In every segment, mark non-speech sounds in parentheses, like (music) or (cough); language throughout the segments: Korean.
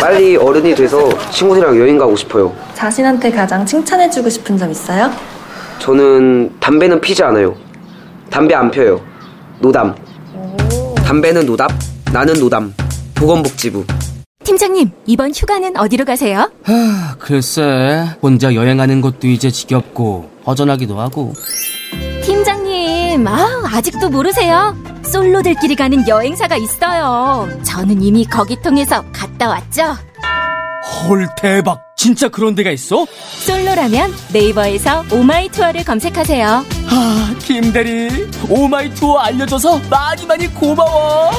빨리 어른이 돼서 친구들이랑 여행 가고 싶어요. 자신한테 가장 칭찬해주고 싶은 점 있어요? 저는 담배는 피지 않아요. 담배 안 펴요. 노담. 담배는 노답, 나는 노담. 보건복지부. 팀장님 이번 휴가는 어디로 가세요? 하, 글쎄, 혼자 여행하는 것도 이제 지겹고 허전하기도 하고. 팀장님 아 아직도 모르세요? 솔로들끼리 가는 여행사가 있어요. 저는 이미 거기 통해서 갔다 왔죠. 헐, 대박. 진짜 그런 데가 있어? 솔로라면 네이버에서 오마이 투어를 검색하세요. 아, 김대리, 오마이 투어 알려줘서 많이 많이 고마워.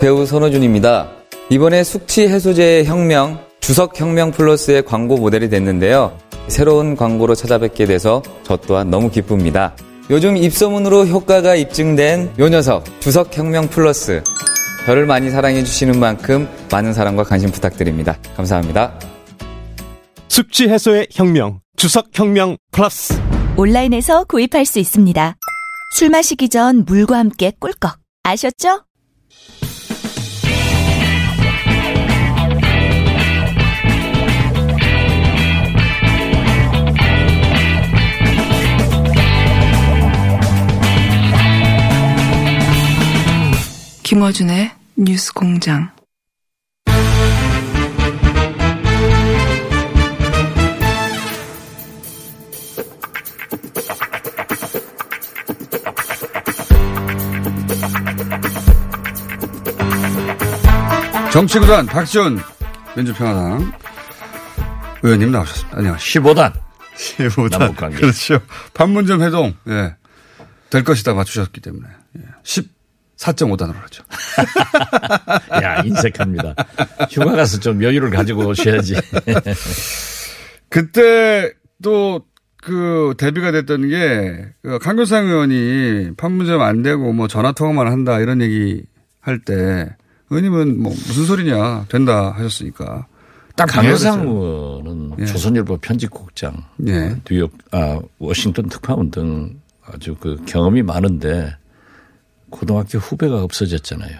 배우 손호준입니다. 이번에 숙취 해소제의 혁명, 주석혁명 플러스의 광고 모델이 됐는데요. 새로운 광고로 찾아뵙게 돼서 저 또한 너무 기쁩니다. 요즘 입소문으로 효과가 입증된 요 녀석, 주석혁명 플러스. 저를 많이 사랑해 주시는 만큼 많은 사랑과 관심 부탁드립니다. 감사합니다. 숙취 해소의 혁명, 주석 혁명 플러스. 온라인에서 구입할 수 있습니다. 술 마시기 전 물과 함께 꿀꺽. 아셨죠? 김어준의 뉴스 공장. 정치구단 박지원 민주평화당 의원님 나오셨습니다. 안녕하세요. 15단. 15단. 남북관계. 그렇죠. 판문점 회동, 예. 될 것이다 맞추셨기 때문에. 예. 14.5단으로 하죠. (laughs) 야, 인색합니다. 휴가 가서 좀 여유를 가지고 오셔야지. (laughs) 그때 또 그 대비가 됐던 게, 그 강교상 의원이 판문점 안 되고 뭐 전화 통화만 한다 이런 얘기 할 때, 의원님은 뭐 무슨 소리냐, 된다 하셨으니까. 딱 강효상. 의원은 예. 조선일보 편집국장, 예. 뉴욕, 아, 워싱턴 특파원 등 아주 그 경험이 많은데 고등학교 후배가 없어졌잖아요.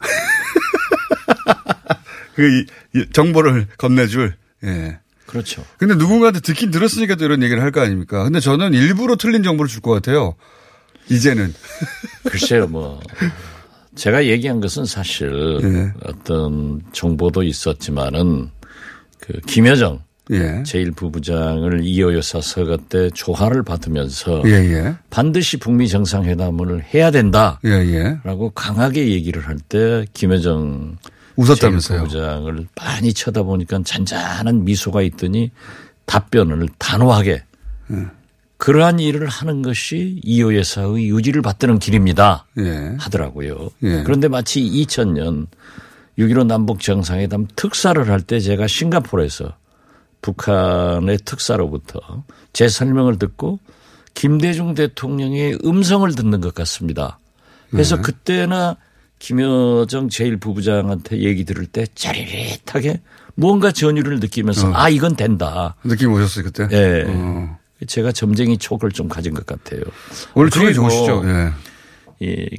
(laughs) 그 정보를 건네줄. 예. 그렇죠. 근데 누군가한테 듣긴 들었으니까 또 이런 얘기를 할 거 아닙니까? 근데 저는 일부러 틀린 정보를 줄 것 같아요. 이제는. (laughs) 글쎄요, 뭐. 제가 얘기한 것은 사실 예. 어떤 정보도 있었지만은 그 김여정 예. 제1부부장을 이호 여사 서거 때 조화를 받으면서 예, 예. 반드시 북미 정상회담을 해야 된다. 예, 예. 라고 강하게 얘기를 할 때 김여정 웃었다면서요. 부장을 많이 쳐다보니까 잔잔한 미소가 있더니 답변을 단호하게 예. 그러한 일을 하는 것이 이호 여사의 유지를 받드는 길입니다. 예. 하더라고요. 예. 그런데 마치 2000년 6.15 남북 정상회담 특사를 할 때 제가 싱가포르에서 북한의 특사로부터 제 설명을 듣고 김대중 대통령의 음성을 듣는 것 같습니다. 그래서 네. 그때나 김여정 제1부부장한테 얘기 들을 때 짜릿하게 뭔가 전율을 느끼면서 어. 아 이건 된다. 느낌 오셨어요, 그때? 예. 어. 제가 점쟁이 촉을 좀 가진 것 같아요. 오늘 그리고 좋으시죠? 예. 이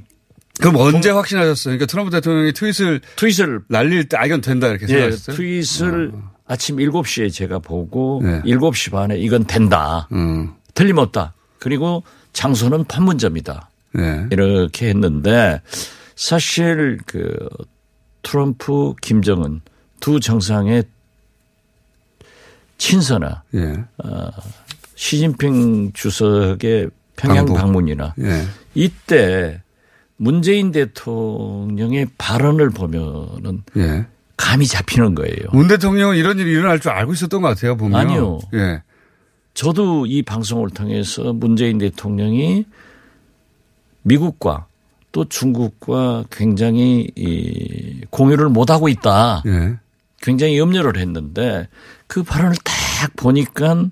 그럼 언제 확신하셨어요? 그러니까 트럼프 대통령이 트윗을 트윗을 날릴 때 아, 이건 된다 이렇게 예, 생각하셨어요? 트윗을 아침 7시에 제가 보고 네. 7시 반에 이건 된다. 음. 틀림없다. 그리고 장소는 판문점이다. 네. 이렇게 했는데 사실 그 트럼프 김정은 두 정상의 친서나 예. 어, 시진핑 주석의 평양 방북. 방문이나 예. 이때 문재인 대통령의 발언을 보면은 예. 감이 잡히는 거예요. 문 대통령은 이런 일이 일어날 줄 알고 있었던 것 같아요, 보면. 아니요. 예. 저도 이 방송을 통해서 문재인 대통령이 미국과 또또 중국과 굉장히 이 공유를 못 하고 있다. 예. 굉장히 염려를 했는데 그 발언을 딱 보니까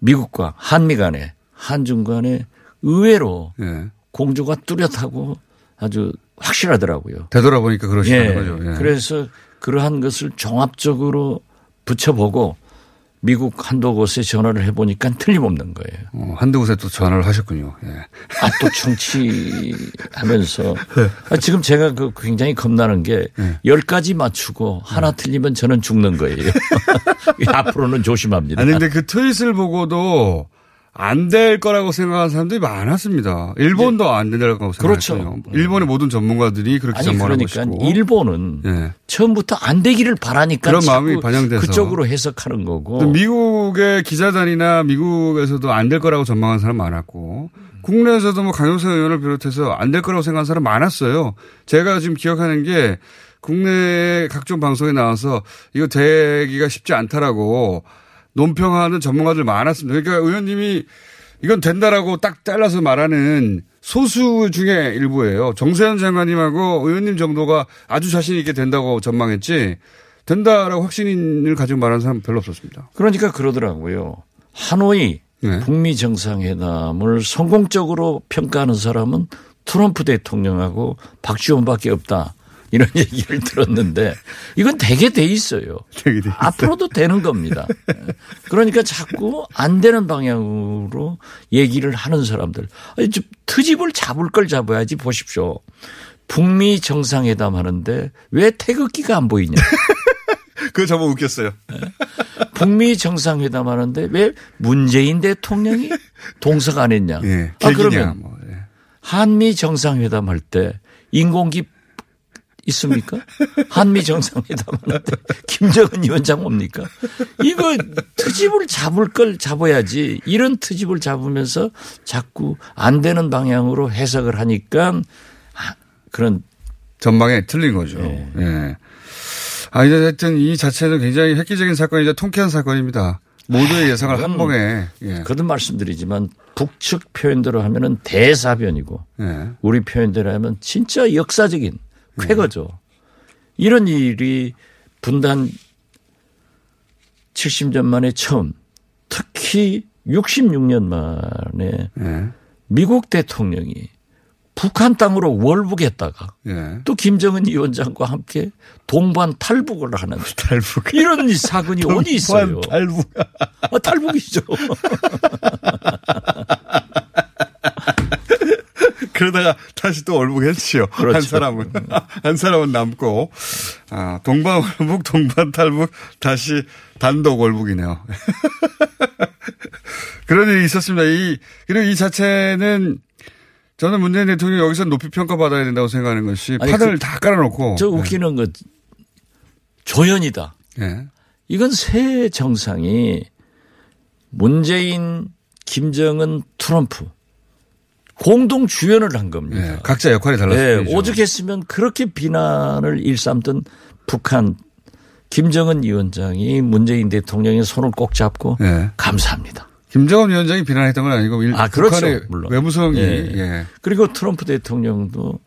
미국과 한미 간에 한중 간에 의외로 예. 공조가 뚜렷하고 아주 확실하더라고요. 되돌아보니까 그러시는 예. 거죠. 예. 그래서 그러한 것을 종합적으로 붙여보고 미국 한두 곳에 전화를 해보니까 틀림없는 거예요. 어, 한두 곳에 또 전화를 하셨군요. 예. 아, 또 충치하면서. (laughs) 아, 지금 제가 그 굉장히 겁나는 게 열 가지 맞추고 하나 틀리면 저는 죽는 거예요. (laughs) 앞으로는 조심합니다. 아니 근데 그 트윗을 보고도 안 될 거라고 생각하는 사람들이 많았습니다. 일본도 안 된다고 그렇죠. 생각했어요. 일본의 모든 전문가들이 그렇게 전망하고 그러니까 있고. 일본은 예. 처음부터 안 되기를 바라니까 그런 마음이 반영돼서. 그쪽으로 해석하는 거고. 또 미국의 기자단이나 미국에서도 안 될 거라고 전망한 사람 많았고 국내에서도 뭐 강용석 의원을 비롯해서 안 될 거라고 생각하는 사람 많았어요. 제가 지금 기억하는 게 국내 각종 방송에 나와서 이거 되기가 쉽지 않다라고 논평하는 전문가들 많았습니다. 그러니까 의원님이 이건 된다라고 딱 잘라서 말하는 소수 중에 일부예요. 정세현 장관님하고 의원님 정도가 아주 자신 있게 된다고 전망했지 된다라고 확신을 가지고 말하는 사람 은 별로 없었습니다. 그러니까 그러더라고요. 하노이 네. 북미 정상회담을 성공적으로 평가하는 사람은 트럼프 대통령하고 박지원밖에 없다. 이런 (laughs) 얘기를 들었는데 이건 되게 돼 있어요. 되게 돼. 앞으로도 되는 겁니다. 그러니까 자꾸 안 되는 방향으로 얘기를 하는 사람들. 아니, 좀 트집을 잡을 걸 잡아야지 보십시오. 북미 정상회담 하는데 왜 태극기가 안 보이냐. (laughs) 그거 저번 웃겼어요. 북미 정상회담 하는데 왜 문재인 대통령이 동석 안 했냐. 예. 아, 그러면 뭐, 예. 한미 정상회담 할 때 인공기 있습니까? 한미 정상회담 하는데 김정은 위원장 뭡니까? 이거 트집을 잡을 걸 잡아야지 이런 트집을 잡으면서 자꾸 안 되는 방향으로 해석을 하니까 아, 그런 전망에 틀린 거죠. 예. 아, 이제 하여튼 이 자체는 굉장히 획기적인 사건이자 통쾌한 사건입니다. 모두의 예상을 한 그건 번에. 예. 거듭 말씀드리지만 북측 표현대로 하면은 대사변이고 예. 우리 표현대로 하면 진짜 역사적인 쾌거죠. 이런 일이 분단 70년 만에 처음 특히 66년 만에 예. 미국 대통령이 북한 땅으로 월북했다가 예. 또 김정은 위원장과 함께 동반 탈북을 하는 (laughs) 탈북. 이런 사건이 어디 있어요? 탈북. 아, 탈북이죠. (laughs) 그러다가 다시 또 월북했지요. 그렇죠. 한 사람은. (laughs) 한 사람은 남고. 아, 동반 월북, 동반 탈북, 다시 단독 월북이네요. (laughs) 그런 일이 있었습니다. 이, 그리고 이 자체는 저는 문재인 대통령이 여기서 높이 평가받아야 된다고 생각하는 것이 아니, 판을 그- 다 깔아놓고. 저 웃기는 것 조연이다. 예. 이건 새 정상이 문재인, 김정은, 트럼프 공동 주연을 한 겁니다. 예. 각자 역할이 네, 달랐습니다. 오죽했으면 그렇게 비난을 일삼던 북한 김정은 위원장이 문재인 대통령의 손을 꼭 잡고 예. 감사합니다. 김정은 위원장이 비난했던 건 아니고 일- 아, 그렇죠. 북한의 물론. 외무성이 예. 예. 그리고 트럼프 대통령도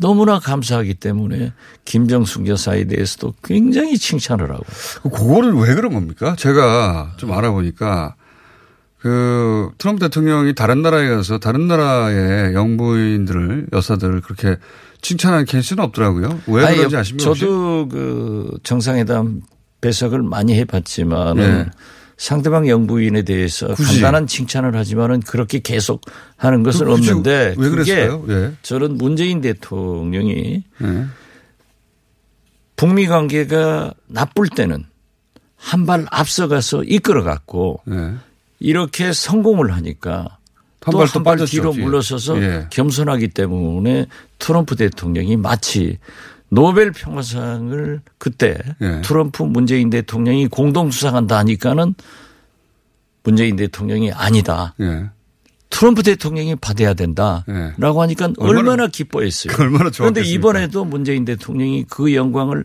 너무나 감사하기 때문에 김정숙 여사에 대해서도 굉장히 칭찬을 하고. 그거는 왜 그런 겁니까? 제가 좀 알아보니까 그 트럼프 대통령이 다른 나라에 가서 다른 나라의 영부인들을 여사들을 그렇게 칭찬하는 케이스는 없더라고요. 왜 아니, 그런지 아십니까? 혹시? 저도 그 정상회담 배석을 많이 해봤지만 은 네. 상대방 영부인에 대해서 굳이. 간단한 칭찬을 하지만은 그렇게 계속 하는 것은 없는데 왜 그게 그랬어요? 예. 저는 문재인 대통령이 예. 북미 관계가 나쁠 때는 한 발 앞서가서 이끌어갔고 예. 이렇게 성공을 하니까 한또 발또 한발 빠졌죠, 뒤로. 물러서서 예. 겸손하기 때문에 트럼프 대통령이 마치 노벨 평화상을 그때 예. 트럼프 문재인 대통령이 공동 수상한다 하니까는 문재인 대통령이 아니다. 예. 트럼프 대통령이 받아야 된다라고 하니까 얼마나- 얼마나, 기뻐했어요. 얼마나 그런데? 이번에도 문재인 대통령이 그 영광을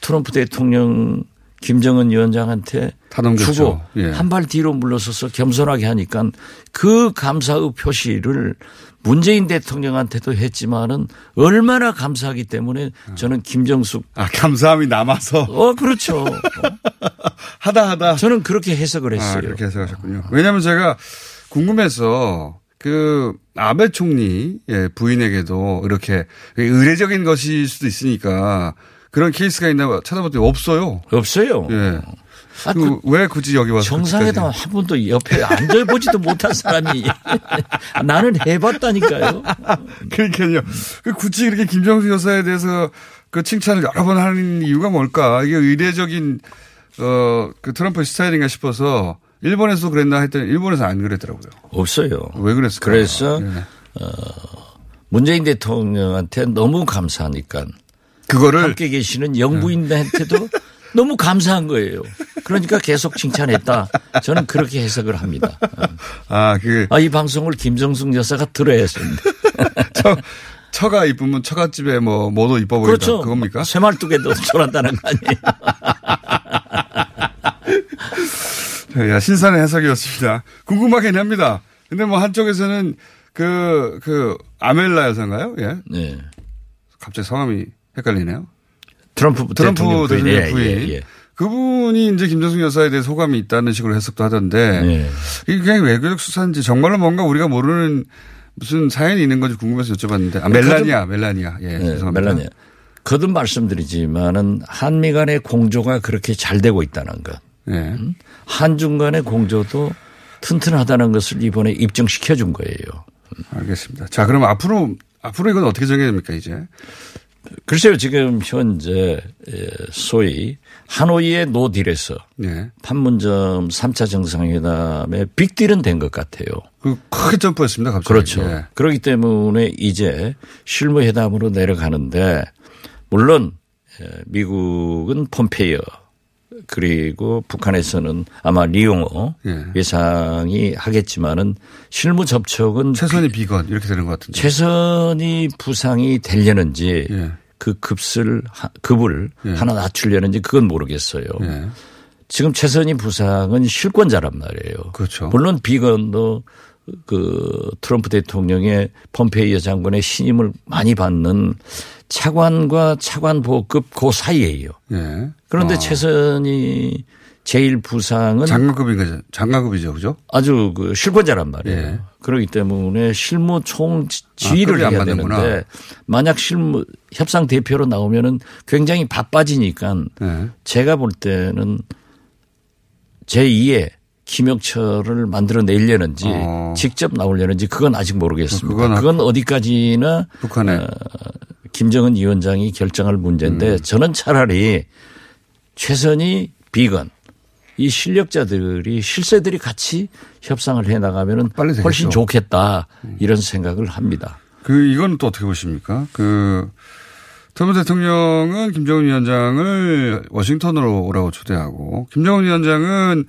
트럼프 대통령 김정은 위원장한테. 주고 예. 한발 뒤로 물러서서 겸손하게 하니까 그 감사의 표시를 문재인 대통령한테도 했지만은 얼마나 감사하기 때문에 저는 김정숙 아 감사함이 남아서 어 그렇죠. (laughs) 하다 하다 저는 그렇게 해석을 했어요. 아, 그렇게 해석하셨군요. 왜냐하면 제가 궁금해서 그 아베 총리 의 부인에게도 이렇게 의례적인 것일 수도 있으니까 그런 케이스가 있나 찾아봤더니 없어요. 없어요. 예. 아, 그, 왜 굳이 여기 와서 정상회담. 한 번도 옆에 앉아보지도 못한 사람이 (laughs) 나는 해봤다니까요. 그러니까요. 그 굳이 이렇게 김정수 여사에 대해서 그 칭찬을 여러 번 하는 이유가 뭘까? 이게 의례적인 어그 트럼프 스타일인가 싶어서 일본에서 그랬나 했더니 일본에서 안 그랬더라고요. 없어요. 왜 그랬을까? 그래서 예. 어, 문재인 대통령한테 너무 감사하니까 그거를 함께 계시는 영부인한테도 너무 감사한 거예요. 그러니까 계속 칭찬했다. 저는 그렇게 해석을 합니다. 아, 그 아, 이 방송을 김정숙 여사가 들어야 했습니다. (laughs) 처, 처가 이쁘면 처갓집에 뭐 뭐도 이뻐 보인다. 그렇죠. 그겁니까? 쇠말뚝에도 저란다는 거 아니에요. 야, 신선한 해석이었습니다. 궁금하긴 합니다. 근데 뭐 한쪽에서는 그, 그, 아멜라 여사인가요? 예. 네. 갑자기 성함이 헷갈리네요. 트럼프, 트럼프 대통령. 대통령 예, 부인. 예, 예. 그분이 이제 김정숙 여사에 대해 소감이 있다는 식으로 해석도 하던데 네. 이게 그냥 외교적 수사인지 정말로 뭔가 우리가 모르는 무슨 사연이 있는 건지 궁금해서 여쭤봤는데 아, 멜라니아, 멜라니아. 예, 네, 죄송합니다. 멜라니아. 거듭 말씀드리지만은 한미 간의 공조가 그렇게 잘 되고 있다는 것. 예. 한중 간의 공조도 튼튼하다는 것을 이번에 입증시켜 준 거예요. 알겠습니다. 자, 그럼 앞으로 앞으로 이건 어떻게 정해야 됩니까, 이제? 글쎄요, 지금 현재 예, 소위 하노이의 노딜에서 예. 판문점 3차 정상회담의 빅딜은 된 것 같아요. 그 크게 점프했습니다, 갑자기. 그렇죠. 예. 그렇기 때문에 이제 실무회담으로 내려가는데 물론 예, 미국은 폼페이어 그리고 북한에서는 아마 리용호 예. 외상이 하겠지만은 실무 접촉은 최선이 비건 이렇게 되는 것 같은데. 최선이 부상이 되려는지 예. 그 급을 하- 급을 예. 하나 낮추려는지 그건 모르겠어요. 예. 지금 최선희 부상은 실권자란 말이에요. 그렇죠. 물론 비건도 그 트럼프 대통령의 폼페이어 장관의 신임을 많이 받는 차관과 차관 보급 그 사이에요. 예. 그런데 아. 최선희 제일 부상은 장관급인가 장관급이죠, 그죠? 아주 그 실권자란 말이에요. 예. 그렇기 때문에 실무 총 지- 지휘를 안 해야 맞는구나. 되는데 만약 실무 협상 대표로 나오면은 굉장히 바빠지니까 예. 제가 볼 때는 제2의 김혁철을 만들어내려는지 어. 직접 나오려는지 그건 아직 모르겠습니다. 그건 그건, 아- 어디까지나 북한에 어, 김정은 위원장이 결정할 문제인데 음. 저는 차라리 최선희 비건 이 실력자들이 실세들이 같이 협상을 해 나가면은. 훨씬 좋겠다 이런 생각을 합니다. 그 이건 또 어떻게 보십니까? 그 트럼프 대통령은 김정은 위원장을 워싱턴으로 오라고 초대하고 김정은 위원장은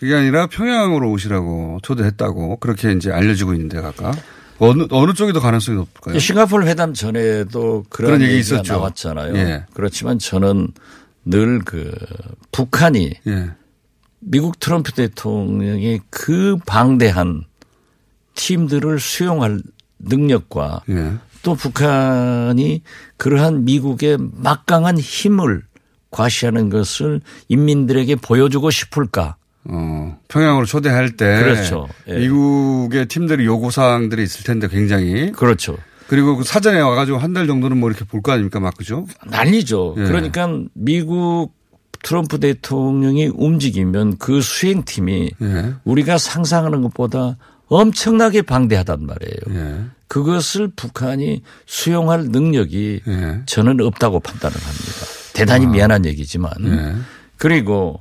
그게 아니라 평양으로 오시라고 초대했다고 그렇게 이제 알려지고 있는데 각각 어느 어느 쪽이 더 가능성이 높을까요? 싱가포르 회담 전에도 그런, 그런 얘기 있었죠. 나왔잖아요. 예. 그렇지만 저는 늘 그 북한이 예. 미국 트럼프 대통령의 그 방대한 팀들을 수용할 능력과 예. 또 북한이 그러한 미국의 막강한 힘을 과시하는 것을 인민들에게 보여주고 싶을까? 어, 평양으로 초대할 때 그렇죠. 예. 미국의 팀들이 요구 사항들이 있을 텐데 굉장히 그렇죠. 그리고 그 사전에 와가지고 한 달 정도는 뭐 이렇게 볼 거 아닙니까, 막 그죠? 난리죠. 예. 그러니까 미국 트럼프 대통령이 움직이면 그 수행팀이 예. 우리가 상상하는 것보다 엄청나게 방대하단 말이에요. 예. 그것을 북한이 수용할 능력이 예. 저는 없다고 판단을 합니다. 대단히 미안한 얘기지만 예. 그리고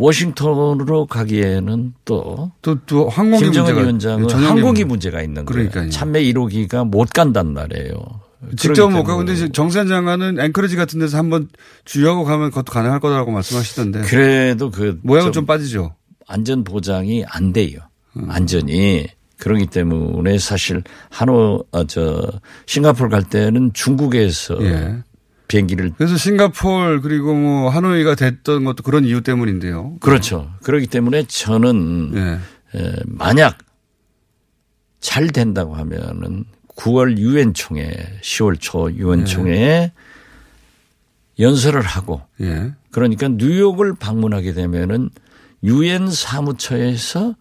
워싱턴으로 가기에는 또 또, 또 항공기 김정은 문제가 위원장은 전형적인- 항공기 문제가 있는 그러니까요. 거예요. 참매 1호기가 못 간단 말이에요. 직접 못 가고 근데 정세현 장관은 앵커리지 같은 데서 한번 주유하고 가면 그것도 가능할 거라고 말씀하시던데 그래도 그 모양은 좀 빠지죠. 안전 보장이 안 돼요. 음. 안전이 그러기 때문에 사실 한호 어, 저 싱가포르 갈 때는 중국에서 예. 비행기를 그래서 싱가폴 그리고 뭐 하노이가 됐던 것도 그런 이유 때문인데요. 그렇죠. 그렇기 때문에 저는 예. 에, 만약 잘 된다고 하면은 9월 유엔 총회, 10월 초 유엔 총회에 연설을 하고 예. 그러니까 뉴욕을 방문하게 되면은 유엔 사무처에서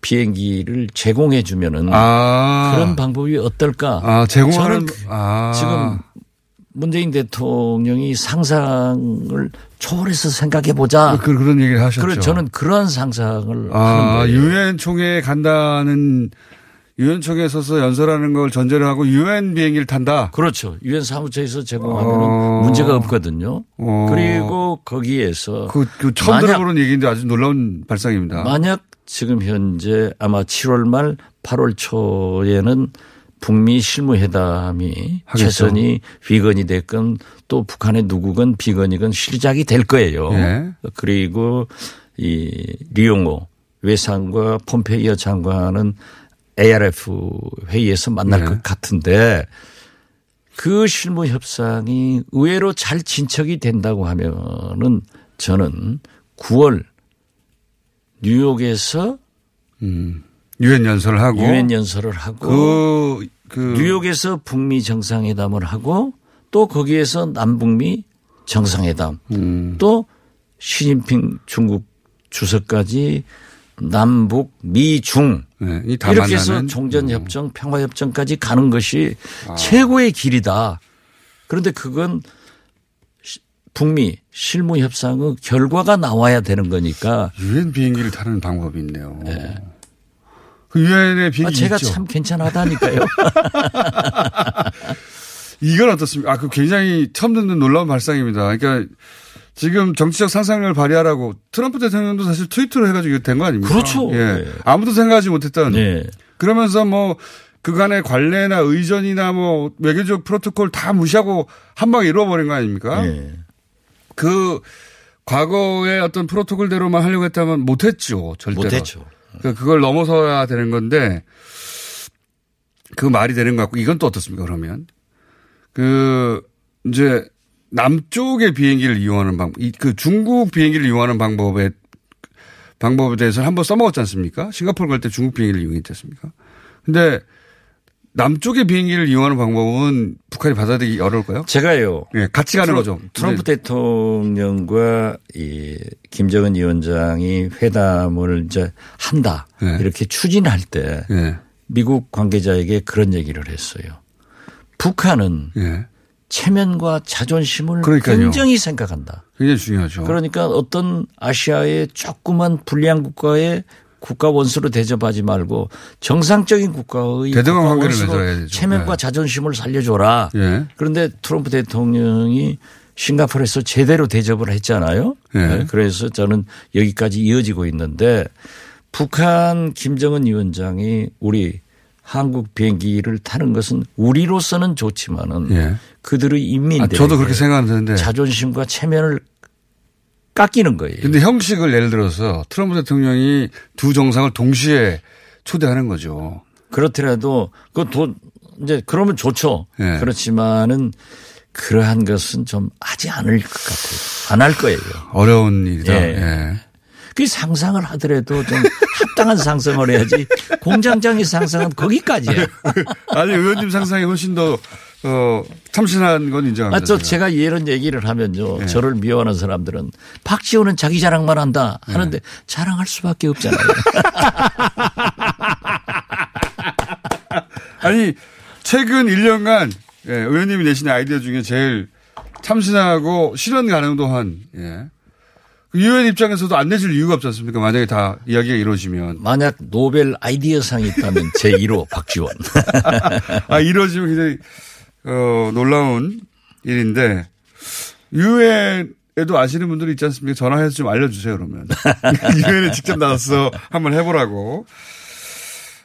비행기를 제공해 주면은 아. 그런 방법이 어떨까? 아, 제공하는 저는 그- 아. 지금 문재인 대통령이 상상을 초월해서 생각해 보자. 그, 그런 얘기를 하셨죠. 그래 저는 그런 상상을 아. 유엔 총회에 간다는 유엔 총회에 서서 연설하는 걸 전제로 하고 유엔 비행기를 탄다. 그렇죠. 유엔 사무처에서 제공하면 어. 문제가 없거든요. 어. 그리고 거기에서 그, 그 처음 들어보는 얘기인데 아주 놀라운 발상입니다. 만약 지금 현재 아마 7월 말 8월 초에는 북미 실무회담이 하겠죠. 최선이 비건이 됐건 또 북한의 누구건 비건이건 시작이 될 거예요. 예. 그리고 이 리용호 외상과 폼페이어 장관은 ARF 회의에서 만날 네. 것 같은데 그 실무 협상이 의외로 잘 진척이 된다고 하면은 저는 9월 뉴욕에서 음. 유엔 연설을 하고 유엔 연설을 하고 그, 그 뉴욕에서 북미 정상회담을 하고 또 거기에서 남북미 정상회담 음. 또 시진핑 중국 주석까지 남북 미중 네, 이렇게 해서 만나는 음. 종전협정 평화협정까지 가는 것이 최고의 길이다. 그런데 그건 시- 북미 실무 협상의 결과가 나와야 되는 거니까 유엔 비행기를 타는 방법이 있네요. 그 유엔의 아, 비행기 제가 있죠. 참 괜찮하다니까요. (laughs) 이건 어떻습니까? 아, 그 굉장히 처음 듣는 놀라운 발상입니다. 그러니까 지금 정치적 상상력을 발휘하라고 트럼프 대통령도 사실 트위터로 해가지고 된 거 아닙니까? 그렇죠. 예. 네. 아무도 생각하지 못했던. 네. 그러면서 뭐 그간의 관례나 의전이나 뭐 외교적 프로토콜 다 무시하고 한 방에 이루어버린 거 아닙니까? 네. 그 과거의 어떤 프로토콜대로만 하려고 했다면 못했죠. 절대로. 못했죠. 그 그걸 넘어서야 되는 건데 그 말이 되는 것 같고 이건 또 어떻습니까 그러면? 그 이제 남쪽의 비행기를 이용하는 방법 이그 중국 비행기를 이용하는 방법에 방법에 대해서 한번 써먹었지 않습니까? 싱가포르 갈 때 중국 비행기를 이용했지 않습니까? 근데 남쪽의 비행기를 이용하는 방법은 북한이 받아들이기 어려울까요? 제가요. 예, 같이 가는 거죠. 트럼프 대통령과 이 김정은 위원장이 회담을 이제 한다. 네. 이렇게 추진할 때 예, 미국 관계자에게 그런 얘기를 했어요. 북한은 예. 체면과 자존심을 그러니까요. 굉장히 생각한다. 굉장히 중요하죠. 그러니까 어떤 아시아의 조그만 불리한 국가의 국가 원수로 대접하지 말고 정상적인 국가의 대등한 국가 관계를 맺어야 되죠. 체면과 네. 자존심을 살려줘라. 예. 그런데 트럼프 대통령이 싱가포르에서 제대로 대접을 했잖아요. 예. 네, 그래서 저는 여기까지 이어지고 있는데 북한 김정은 위원장이 우리 한국 비행기를 타는 것은 우리로서는 좋지만은 예. 그들의 아, 인민들 저도 그렇게 생각하는데. 자존심과 체면을 깎이는 거예요. 근데 형식을 예를 들어서 트럼프 대통령이 두 정상을 동시에 초대하는 거죠. 그렇더라도 그돈 이제 그러면 좋죠. 예. 그렇지만은 그러한 것은 좀 하지 않을 것 같아요. 안 할 거예요. 어려운 일이다. 예. 예. 그 상상을 하더라도 좀 합당한 상상을 해야지 공장장의 상상은 거기까지야. 아니 의원님 상상이 훨씬 더 어, 참신한 건 인정합니다. 아, 또 제가. 제가 이런 얘기를 하면요. 예. 저를 미워하는 사람들은 박지원은 자기 자랑만 한다 하는데 예. 자랑할 수밖에 없잖아요. (laughs) 아니 최근 1년간 예, 의원님이 내신 아이디어 중에 제일 참신하고 실현 가능도 한 예. 그 유엔 입장에서도 안 내줄 이유가 없지 않습니까? 만약에 다 이야기가 이루어지면. 만약 노벨 아이디어상이 있다면 제1호 박지원. (laughs) 아, 이루어지면 굉장히, 어, 놀라운 일인데, 유엔에도 아시는 분들이 있지 않습니까? 전화해서 좀 알려주세요, 그러면. (laughs) 유엔에 직접 나와서 한번 해보라고.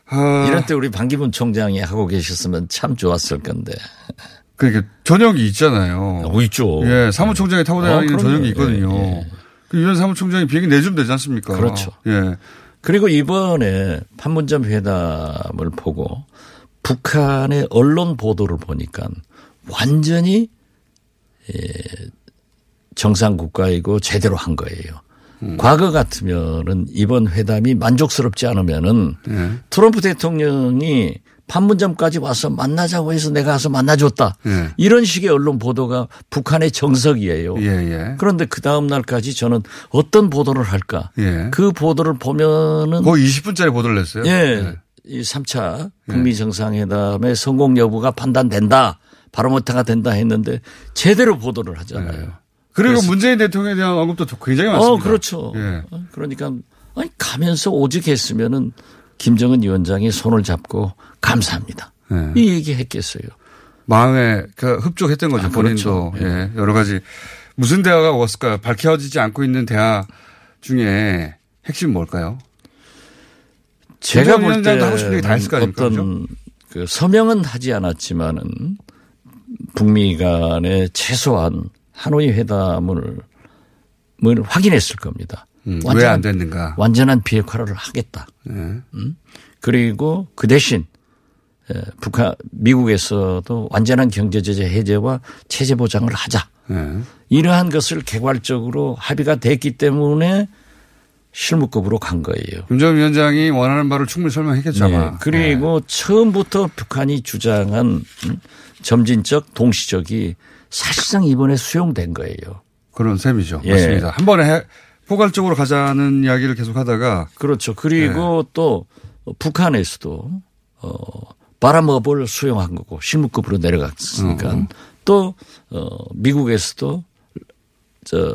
아, 이럴 때 우리 반기문 총장이 하고 계셨으면 참 좋았을 건데. 그러니까 전역이 있잖아요. 어, 있죠. 예, 사무총장이 타고 다니는 어. 전역이 있거든요. 예, 예. 그 유엔 사무총장이 비행기 내주면 되지 않습니까? 그렇죠. 예. 그리고 이번에 판문점 회담을 보고 북한의 언론 보도를 보니까 완전히 정상 국가이고 제대로 한 거예요. 음. 과거 같으면은 이번 회담이 만족스럽지 않으면은 예. 트럼프 대통령이 판문점까지 와서 만나자고 해서 내가 가서 만나줬다. 예. 이런 식의 언론 보도가 북한의 정석이에요. 예, 예. 그런데 그 다음 날까지 저는 어떤 보도를 할까? 예. 그 보도를 보면은 거의 20분짜리 보도를 냈어요. 예. 이 3차 북미 정상회담의 성공 여부가 판단된다. 바로 못해가 된다 했는데 제대로 보도를 하잖아요. 그리고 그래서- 문재인 대통령에 대한 언급도 굉장히 많습니다. 어, 그렇죠. 예. 그러니까 아니 가면서 오직 했으면은 김정은 위원장이 손을 잡고 감사합니다. 예. 이 얘기 했겠어요. 마음에 그 흡족했던 거죠. 아, 본인도. 그렇죠. 예. 여러 가지 무슨 대화가 왔을까요? 밝혀지지 않고 있는 대화 중에 핵심 뭘까요? 제가 볼 위원장도 하고 싶은 때 얘기 다 했을 거 아닙니까? 어떤 그 서명은 하지 않았지만은 북미 간의 최소한 하노이 회담을 을 확인했을 겁니다. 음, 왜안 됐는가? 완전한 비핵화를 하겠다. 예. 음? 그리고 그 대신 에, 북한 미국에서도 완전한 경제 제재 해제와 체제 보장을 하자. 예. 이러한 것을 개괄적으로 합의가 됐기 때문에 실무급으로 간 거예요. 김정은 위원장이 원하는 바를 충분히 설명했겠죠. 네. 그리고 처음부터 북한이 주장한 음, 점진적 동시적이 사실상 이번에 수용된 거예요. 그런 셈이죠. 예. 맞습니다. 한 번에 해- 포괄적으로 가자는 이야기를 계속하다가 그렇죠. 그리고 또 북한에서도 어 바람업을 수용한 거고 실무급으로 내려갔으니까 어. 또 어, 미국에서도 저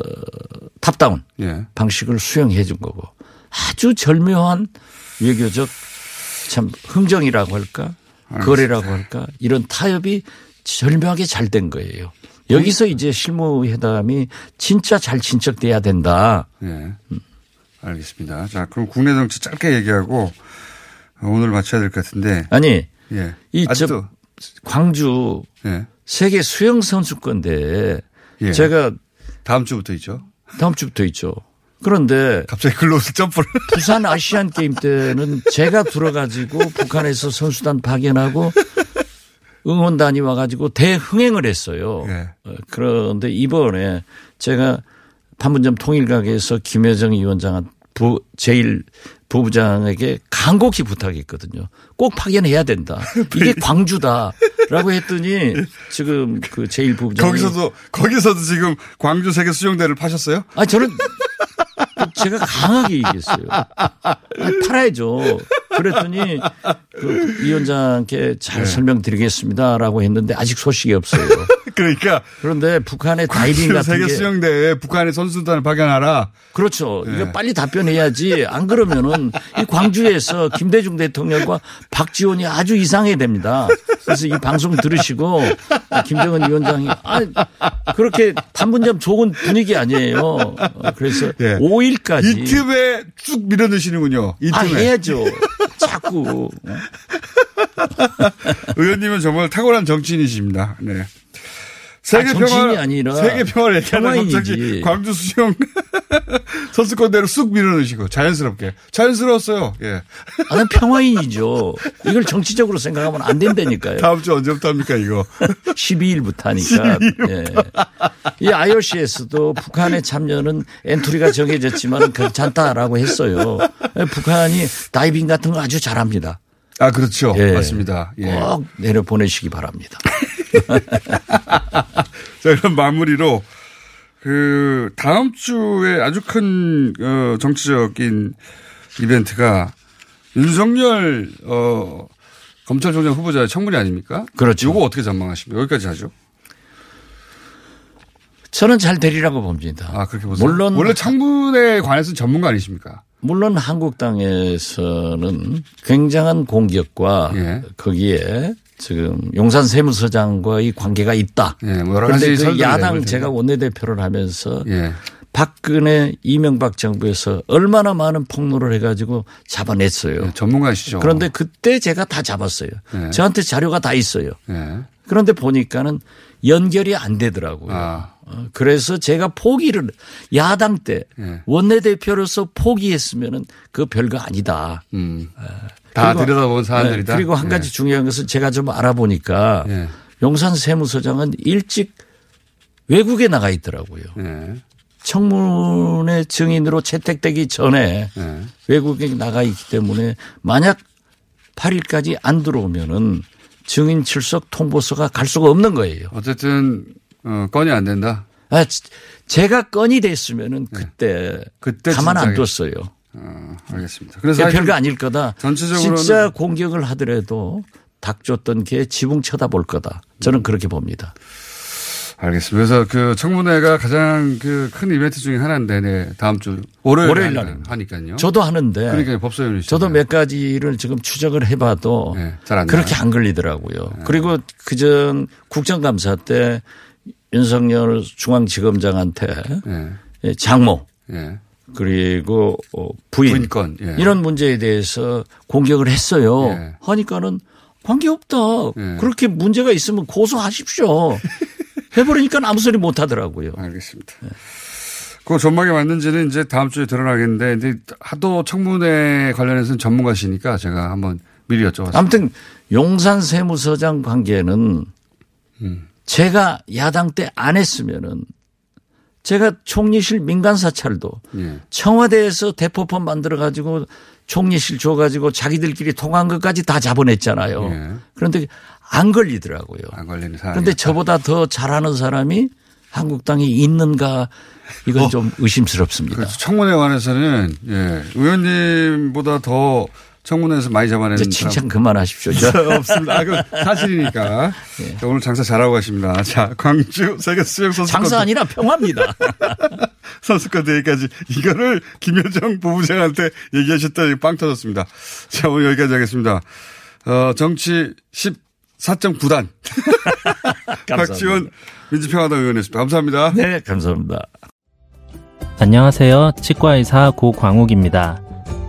탑다운 예. 방식을 수용해 준 거고 아주 절묘한 외교적 참 흥정이라고 할까 거래라고 할까 이런 타협이 절묘하게 잘 된 거예요. 여기서 이제 실무회담이 진짜 잘 진척돼야 된다. 예. 알겠습니다. 자, 그럼 국내 정치 짧게 얘기하고 오늘 마쳐야 될 것 같은데. 아니 예. 이 아직도 저 광주 예. 세계 수영 선수권대회 예. 제가 다음 주부터 있죠. 다음 주부터 있죠. 그런데 갑자기 글로 점프를 부산 아시안 게임 때는 제가 들어가지고 북한에서 선수단 파견하고 응원단이 와가지고 대흥행을 했어요. 예. 어, 그런데 이번에 제가 판문점 통일각에서 김여정 위원장 부 제일 부부장에게 간곡히 부탁했거든요. 꼭 파견해야 된다. (laughs) 이게 광주다 라고 했더니 지금 그 제일 부부장이 거기서도 거기서도 지금 광주 세계 수영대를 파셨어요? 아 저는 제가 강하게 얘기했어요. 아니, 팔아야죠. 그랬더니 그 위원장께 잘 네. 설명드리겠습니다라고 했는데 아직 소식이 없어요. (laughs) 그러니까 그런데 북한의 다이빙 같은 세계 게 수영대에 북한의 선수단을 파견하라. 그렇죠. 네. 이거 빨리 답변해야지. 안 그러면은 이 광주에서 김대중 대통령과 박지원이 아주 이상해 됩니다. 그래서 이 방송 들으시고 김정은 위원장이 아 그렇게 판문점 좋은 분위기 아니에요. 어, 그래서 예. 5일까지 이 틈에 쭉 밀어넣으시는군요. 이아 틈에. 해야죠. 자꾸 (laughs) 의원님은 정말 탁월한 정치인이십니다. 네. 세계 아, 평화 아니라 세계 평화를 평화인이지. 갑자기 광주 수영 (laughs) 선수권대로 쑥 밀어넣으시고 자연스럽게 자연스러웠어요. 예. 나는 평화 얘기죠. 이걸 정치적으로 생각하면 안 된다니까요. 다음 주 언제부터 합니까 이거? (laughs) 12일부터 하니까. 예. 이 IOC에서도 북한의 참여는 엔트리가 정해졌지만 괜찮다라고 했어요. 북한이 다이빙 같은 거 아주 잘합니다. 아 그렇죠. 예. 맞습니다. 예. 꼭 내려 보내시기 바랍니다. (laughs) 자 그럼 마무리로 그 다음 주에 아주 큰 어, 정치적인 이벤트가 윤석열 어, 검찰총장 후보자의 청문회 아닙니까? 그렇죠. 이거 어떻게 전망하십니까? 여기까지 하죠. 저는 잘 되리라고 봅니다. 아 그렇게 보세요. 물론 원래 청문회에 관해서는 전문가 아니십니까? 물론 한국당에서는 굉장한 공격과 예. 거기에 지금 용산 세무서장과의 관계가 있다. 예, 뭐 그런데 그 야당 제가. 원내대표를 하면서 예. 박근혜 이명박 정부에서 얼마나 많은 폭로를 해가지고 잡아냈어요. 예, 전문가시죠. 그런데 그때 제가 다 잡았어요. 예. 저한테 자료가 다 있어요. 예. 그런데 보니까는 연결이 안 되더라고요. 아. 어, 그래서 제가 포기를 야당 때 예. 원내대표로서 포기했으면은 그 별거 아니다. 음. 다 들여다본 사안들이다. 네, 그리고 한 가지 중요한 것은 제가 좀 알아보니까 예. 용산 세무서장은 일찍 외국에 나가 있더라고요. 네. 청문회 증인으로 채택되기 전에 네. 외국에 나가 있기 때문에 만약 8일까지 안 들어오면은 증인 출석 통보서가 갈 수가 없는 거예요. 어쨌든 어, 건이 안 된다. 아, 지- 제가 건이 됐으면은 그때, 네. 그때 가만 안. 뒀어요. 어, 알겠습니다. 그래서 별거 아닐 거다. 전체적으로는 진짜 공격을 하더라도 닭 줬던 개 지붕 쳐다볼 거다. 저는 그렇게 봅니다. 알겠습니다. 그래서 그 청문회가 가장 그 큰 이벤트 중에 하나인데 네, 다음 주 월요일, 월요일 날 날. 하니까요. 저도 하는데. 그러니까 법사위원이 저도 몇 가지를 지금 추적을 해봐도 네, 잘안 그렇게. 안 걸리더라고요. 그리고 그전 국정감사 때 윤석열 중앙지검장한테 예, 장모 예. 그리고 어, 부인, 부인권, 예. 이런 문제에 대해서 공격을 했어요. 예. 하니까는 관계 없다. 예. 그렇게 문제가 있으면 고소하십시오. (laughs) 해버리니까 아무 소리 못 하더라고요. 알겠습니다. 그 전망이 맞는지는 이제 다음 주에 드러나겠는데, 근데 하도 청문회 관련해서는 전문가시니까 제가 한번 미리 여쭤봤습니다. 아무튼 용산 세무서장 관계는 음. 제가 야당 때 안 했으면은 제가 총리실 민간 사찰도 예. 청와대에서 대포폰 만들어 가지고 총리실 줘 가지고 자기들끼리 통한 것까지 다 잡아냈잖아요. 예. 그런데 안 걸리더라고요. 안 걸리는 사람. 그런데 저보다 더 잘하는 사람이 한국당에 있는가 이건 좀 의심스럽습니다. 그래서 청문회 관해서는 예, 의원님보다 더 청문회에서 많이 잡아내는 이제 칭찬 사람 그만하십시오. (laughs) 없습니다. 아, 그 사실이니까. 예. 자, 오늘 장사 잘하고 가십니다. 자, 광주 세계 수영 선수권 장사 아니라 평화입니다. (laughs) 선수권 대회까지 이거를 김여정 부부장한테 얘기하셨더니 빵 터졌습니다. 자, 오늘 여기까지 하겠습니다. 어, 정치 14.9단. (laughs) 박지원 민주평화당 의원이었습니다. 감사합니다. 네, 감사합니다. 안녕하세요. 치과의사 고광욱입니다.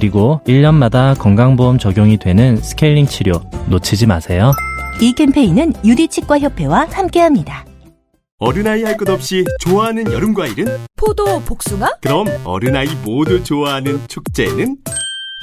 그리고 1년마다 건강보험 적용이 되는 스케일링 치료 놓치지 마세요. 이 캠페인은 유디치과협회와 함께합니다. 어른아이 할 것 없이 좋아하는 여름 과일은? 포도, 복숭아? 그럼 어른아이 모두 좋아하는 축제는?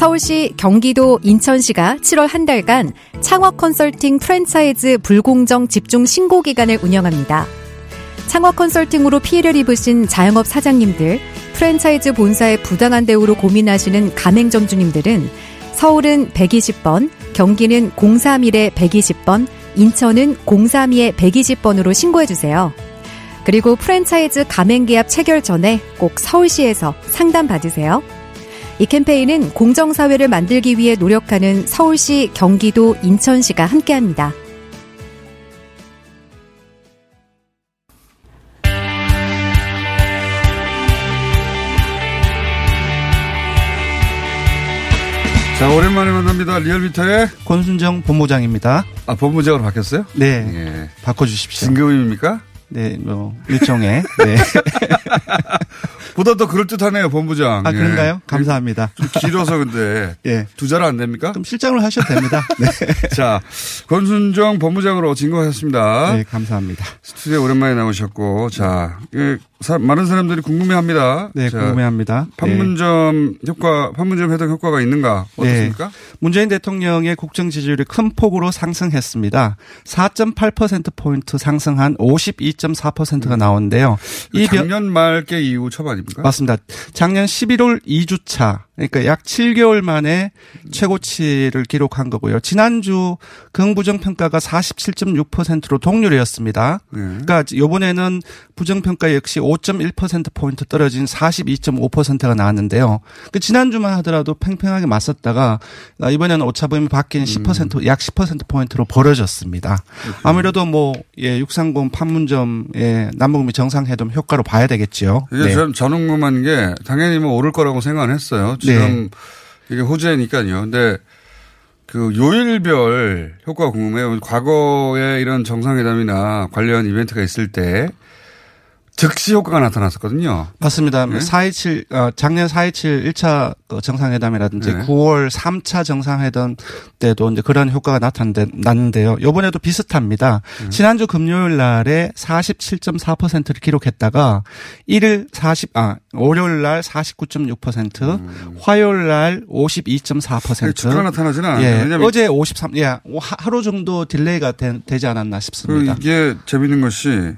서울시, 경기도, 인천시가 7월 한 달간 창업 컨설팅 프랜차이즈 불공정 집중 신고 기간을 운영합니다. 창업 컨설팅으로 피해를 입으신 자영업 사장님들, 프랜차이즈 본사의 부당한 대우로 고민하시는 가맹점 주님들은 서울은 120번, 경기는 031에 120번, 인천은 032에 120번으로 신고해주세요. 그리고 프랜차이즈 가맹계약 체결 전에 꼭 서울시에서 상담 받으세요. 이 캠페인은 공정사회를 만들기 위해 노력하는 서울시, 경기도, 인천시가 함께합니다. 자, 오랜만에 만납니다. 리얼미터의 권순정 본부장입니다. 아, 본부장으로 바뀌었어요? 네. 예. 바꿔주십시오. 진급입니까? 네, 뭐, 일종의. 네. (laughs) 보다 더 그럴듯하네요, 본부장. 아, 예. 그런가요? 감사합니다. 좀 길어서 근데. (laughs) 예. 두 자로 안 됩니까? 그럼 실장으로 하셔도 됩니다. 네. (laughs) 자, 권순정 본부장으로 진급하셨습니다. 네, 감사합니다. 스튜디오에 오랜만에 나오셨고, 자, 예, 사- 많은 사람들이 궁금해합니다. 네, 자, 궁금해합니다. 판문점 효과, 판문점 회동 효과가 있는가 어떻습니까? 네. 문재인 대통령의 국정 지지율이 큰 폭으로 상승했습니다. 4.8%포인트 상승한 52.4%가 나오는데요. 이 변- 작년 말께 이후 아닙니까? 맞습니다. 작년 11월 2주차 그러니까 약 7개월 만에 최고치를 기록한 거고요. 지난주 긍부정 평가가 47.6%로 동률이었습니다. 네. 그러니까 요번에는 부정 평가 역시 5.1%포인트 떨어진 42.5%가 나왔는데요. 그 지난주만 하더라도 팽팽하게 맞섰다가 이번에는 오차범위 밖인 10%, 약 10%포인트로 벌어졌습니다. 아무래도 뭐, 예, 630 판문점의 남북 미 정상회담 효과로 봐야 되겠죠. 이게 네. 전, 저는 궁금한 게 당연히 뭐 오를 거라고 생각은 했어요. 지금 네. 이게 호재니까요. 근데 그 요일별 효과가 궁금해요. 과거에 이런 정상회담이나 관련 이벤트가 있을 때 즉시 효과가 나타났었거든요. 맞습니다. 네? 4.27, 어, 작년 4.27 1차 그 정상회담이라든지 네. 9월 3차 정상회담 때도 이제 그런 효과가 나타났는데요. 요번에도 비슷합니다. 음. 지난주 금요일 날에 47.4%를 기록했다가 1일 40, 아, 월요일 날 49.6%, 화요일 날 52.4%. 음. 주가가 나타나지는 않아요. 예. 어제 53, 예. 하- 하루 정도 delay가 되, 지 않았나 그 싶습니다. 이게 재밌는 것이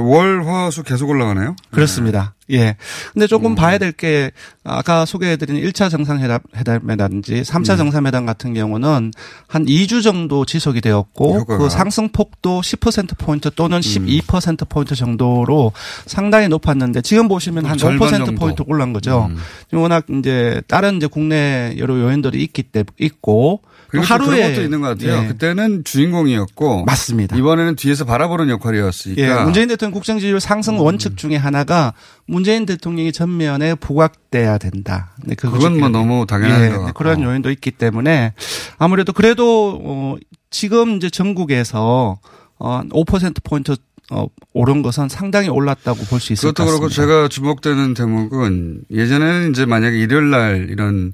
월, 화, 수 계속 올라가네요. 그렇습니다. 예. 근데 조금 음. 봐야 될 게 아까 소개해드린 1차 정상회담이라든지 3차 음. 정상회담 같은 경우는 한 2주 정도 지속이 되었고 효과가. 그 상승폭도 10%포인트 또는 음. 12%포인트 정도로 상당히 높았는데 지금 보시면 한 절반 5%포인트 정도. 음. 올란 거죠. 워낙 이제 다른 이제 국내 여러 요인들이 있기 때문에 있고 또 그리고 하루에 그런 것도 있는 것 같아요. 예. 그때는 주인공이었고 맞습니다. 이번에는 뒤에서 바라보는 역할이었으니까 예, 문재인 대통령 국정 지지율 상승 원칙 중에 하나가 문재인 대통령이 전면에 부각돼야 된다. 네, 그건 뭐 너무 당연한 예, 것 같고. 그런 요인도 있기 때문에 아무래도 그래도 어, 지금 이제 전국에서 어, 5% 포인트 어, 오른 것은 상당히 올랐다고 볼 수 있을 것 같습니다. 그렇고 제가 주목되는 대목은 예전에는 이제 만약에 일요일 날 이런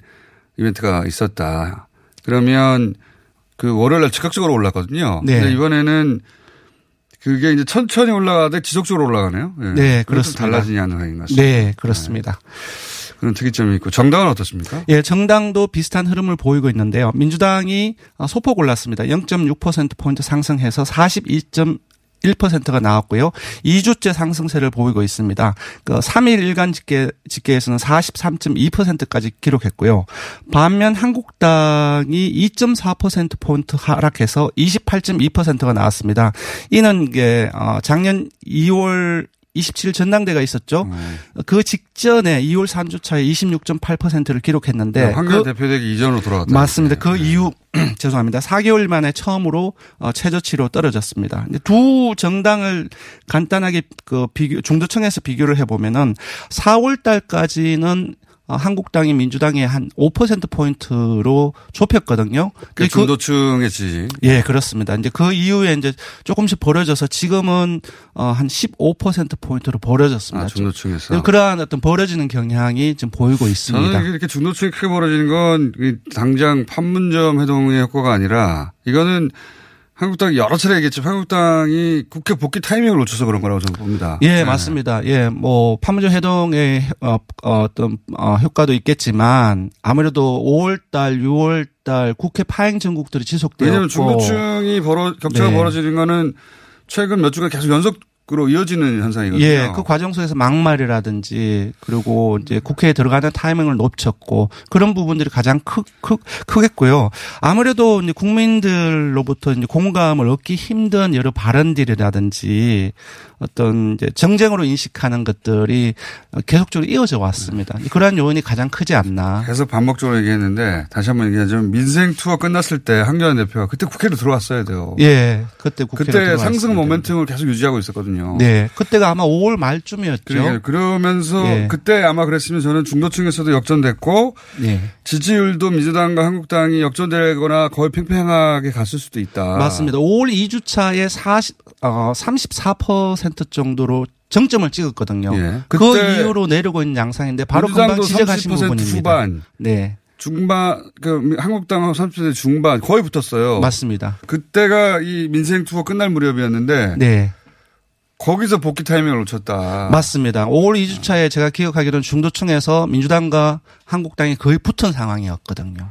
이벤트가 있었다. 그러면 그 월요일 날 즉각적으로 올랐거든요. 네. 근데 이번에는 그게 이제 천천히 올라가되 지속적으로 올라가네요. 예. 네, 그것도 그렇습니다. 달라지냐는 얘기인 것 같습니다. 네, 그렇습니다. 그런 특이점이 있고 정당은 어떻습니까? 예, 정당도 비슷한 흐름을 보이고 있는데요. 민주당이 어, 소폭 올랐습니다. 0.6%포인트 상승해서 42.1%가 나왔고요. 2주째 상승세를 보이고 있습니다. 그 3일 일간 집계, 집계에서는 43.2%까지 기록했고요. 반면 한국당이 2.4%포인트 하락해서 28.2%가 나왔습니다. 이는 이게, 어, 작년 2월 27일 전당대가 있었죠. 음. 그 직전에 2월 3주차에 26.8%를 기록했는데 네, 황교안 그- 대표되기 이전으로 돌아갔다. 맞습니다. 그 이후 (clears throat) 죄송합니다. 4개월 만에 처음으로 어, 최저치로 떨어졌습니다. 두 정당을 간단하게 그 비교 중도층에서 비교를 해 보면은 4월 달까지는 어, 한국당이 민주당에 한5% 포인트로 좁혔거든요. 그 근데 중도층의 지지. 예, 그렇습니다. 이제 그 이후에 이제 조금씩 벌어져서 지금은 어, 한 15% 포인트로 벌어졌습니다. 아, 중도층에서. 그러한 어떤 벌어지는 경향이 지금 보이고 있습니다. 저는 이렇게 중도층이 크게 벌어지는 건이 당장 판문점 회동의 효과가 아니라 이거는 한국당이 여러 차례 얘기했지만 한국당이 국회 복귀 타이밍을 놓쳐서 그런 거라고 저는 봅니다. 예, 네. 맞습니다. 예, 뭐 판문점 회동의 어, 어떤 어, 효과도 있겠지만 아무래도 5월달, 6월달 국회 파행 전국들이 지속되었고 왜냐하면 중도층이 벌어 격차가 네. 벌어지는 거는 최근 몇 주간 계속 연속 으로 이어지는 현상이거든요. 예, 그 과정 속에서 막말이라든지 그리고 이제 국회에 들어가는 타이밍을 놓쳤고 그런 부분들이 가장 크, 크, 크겠고요. 아무래도 이제 국민들로부터 이제 공감을 얻기 힘든 여러 발언들이라든지 어떤 이제 정쟁으로 인식하는 것들이 계속적으로 이어져 왔습니다. 그러한 요인이 가장 크지 않나. 계속 반복적으로 얘기했는데 다시 한번 얘기하자면 민생 투어 끝났을 때 한교안 대표가 그때 국회로 들어왔어야 돼요. 예, 그때 국회로 그때 들어왔습니다. 상승 모멘텀을 계속 유지하고 있었거든요. 네, 그때가 아마 5월 말쯤이었죠. 그러니까 그러면서 예. 그때 아마 그랬으면 저는 중도층에서도 역전됐고 예. 지지율도 민주당과 한국당이 역전되거나 거의 팽팽하게 갔을 수도 있다. 맞습니다. 5월 2주차에 40, 어, 34% 정도로 정점을 찍었거든요. 예. 그 이후로 내려고 있는 양상인데 바로 금방 지적하신 30% 부분입니다. 후반. 네. 중반 그 한국당하고 30% 중반 거의 붙었어요. 맞습니다. 그때가 이 민생 투어 끝날 무렵이었는데 네. 거기서 복귀 타이밍을 놓쳤다. 맞습니다. 5월 2주차에 제가 기억하기로는 중도층에서 민주당과 한국당이 거의 붙은 상황이었거든요.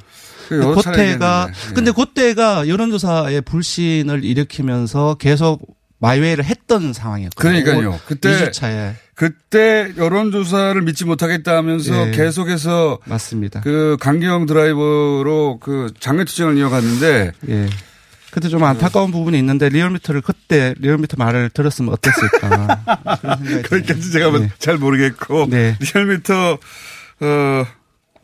그 그때가. 근데 그때가 여론조사의 불신을 일으키면서 계속 my way를 했던 상황이었거든요. 그러니까요. 그때 2주차에 그때 여론조사를 믿지 못하겠다 하면서 네. 계속해서 맞습니다. 그 강경 drive로 그 장외 투쟁을 이어갔는데 예. 그때 좀 안타까운 부분이 있는데 리얼미터를 그때 리얼미터 말을 들었으면 어땠을까. (laughs) 거기까지 제가 네. 잘 모르겠고 리얼미터 어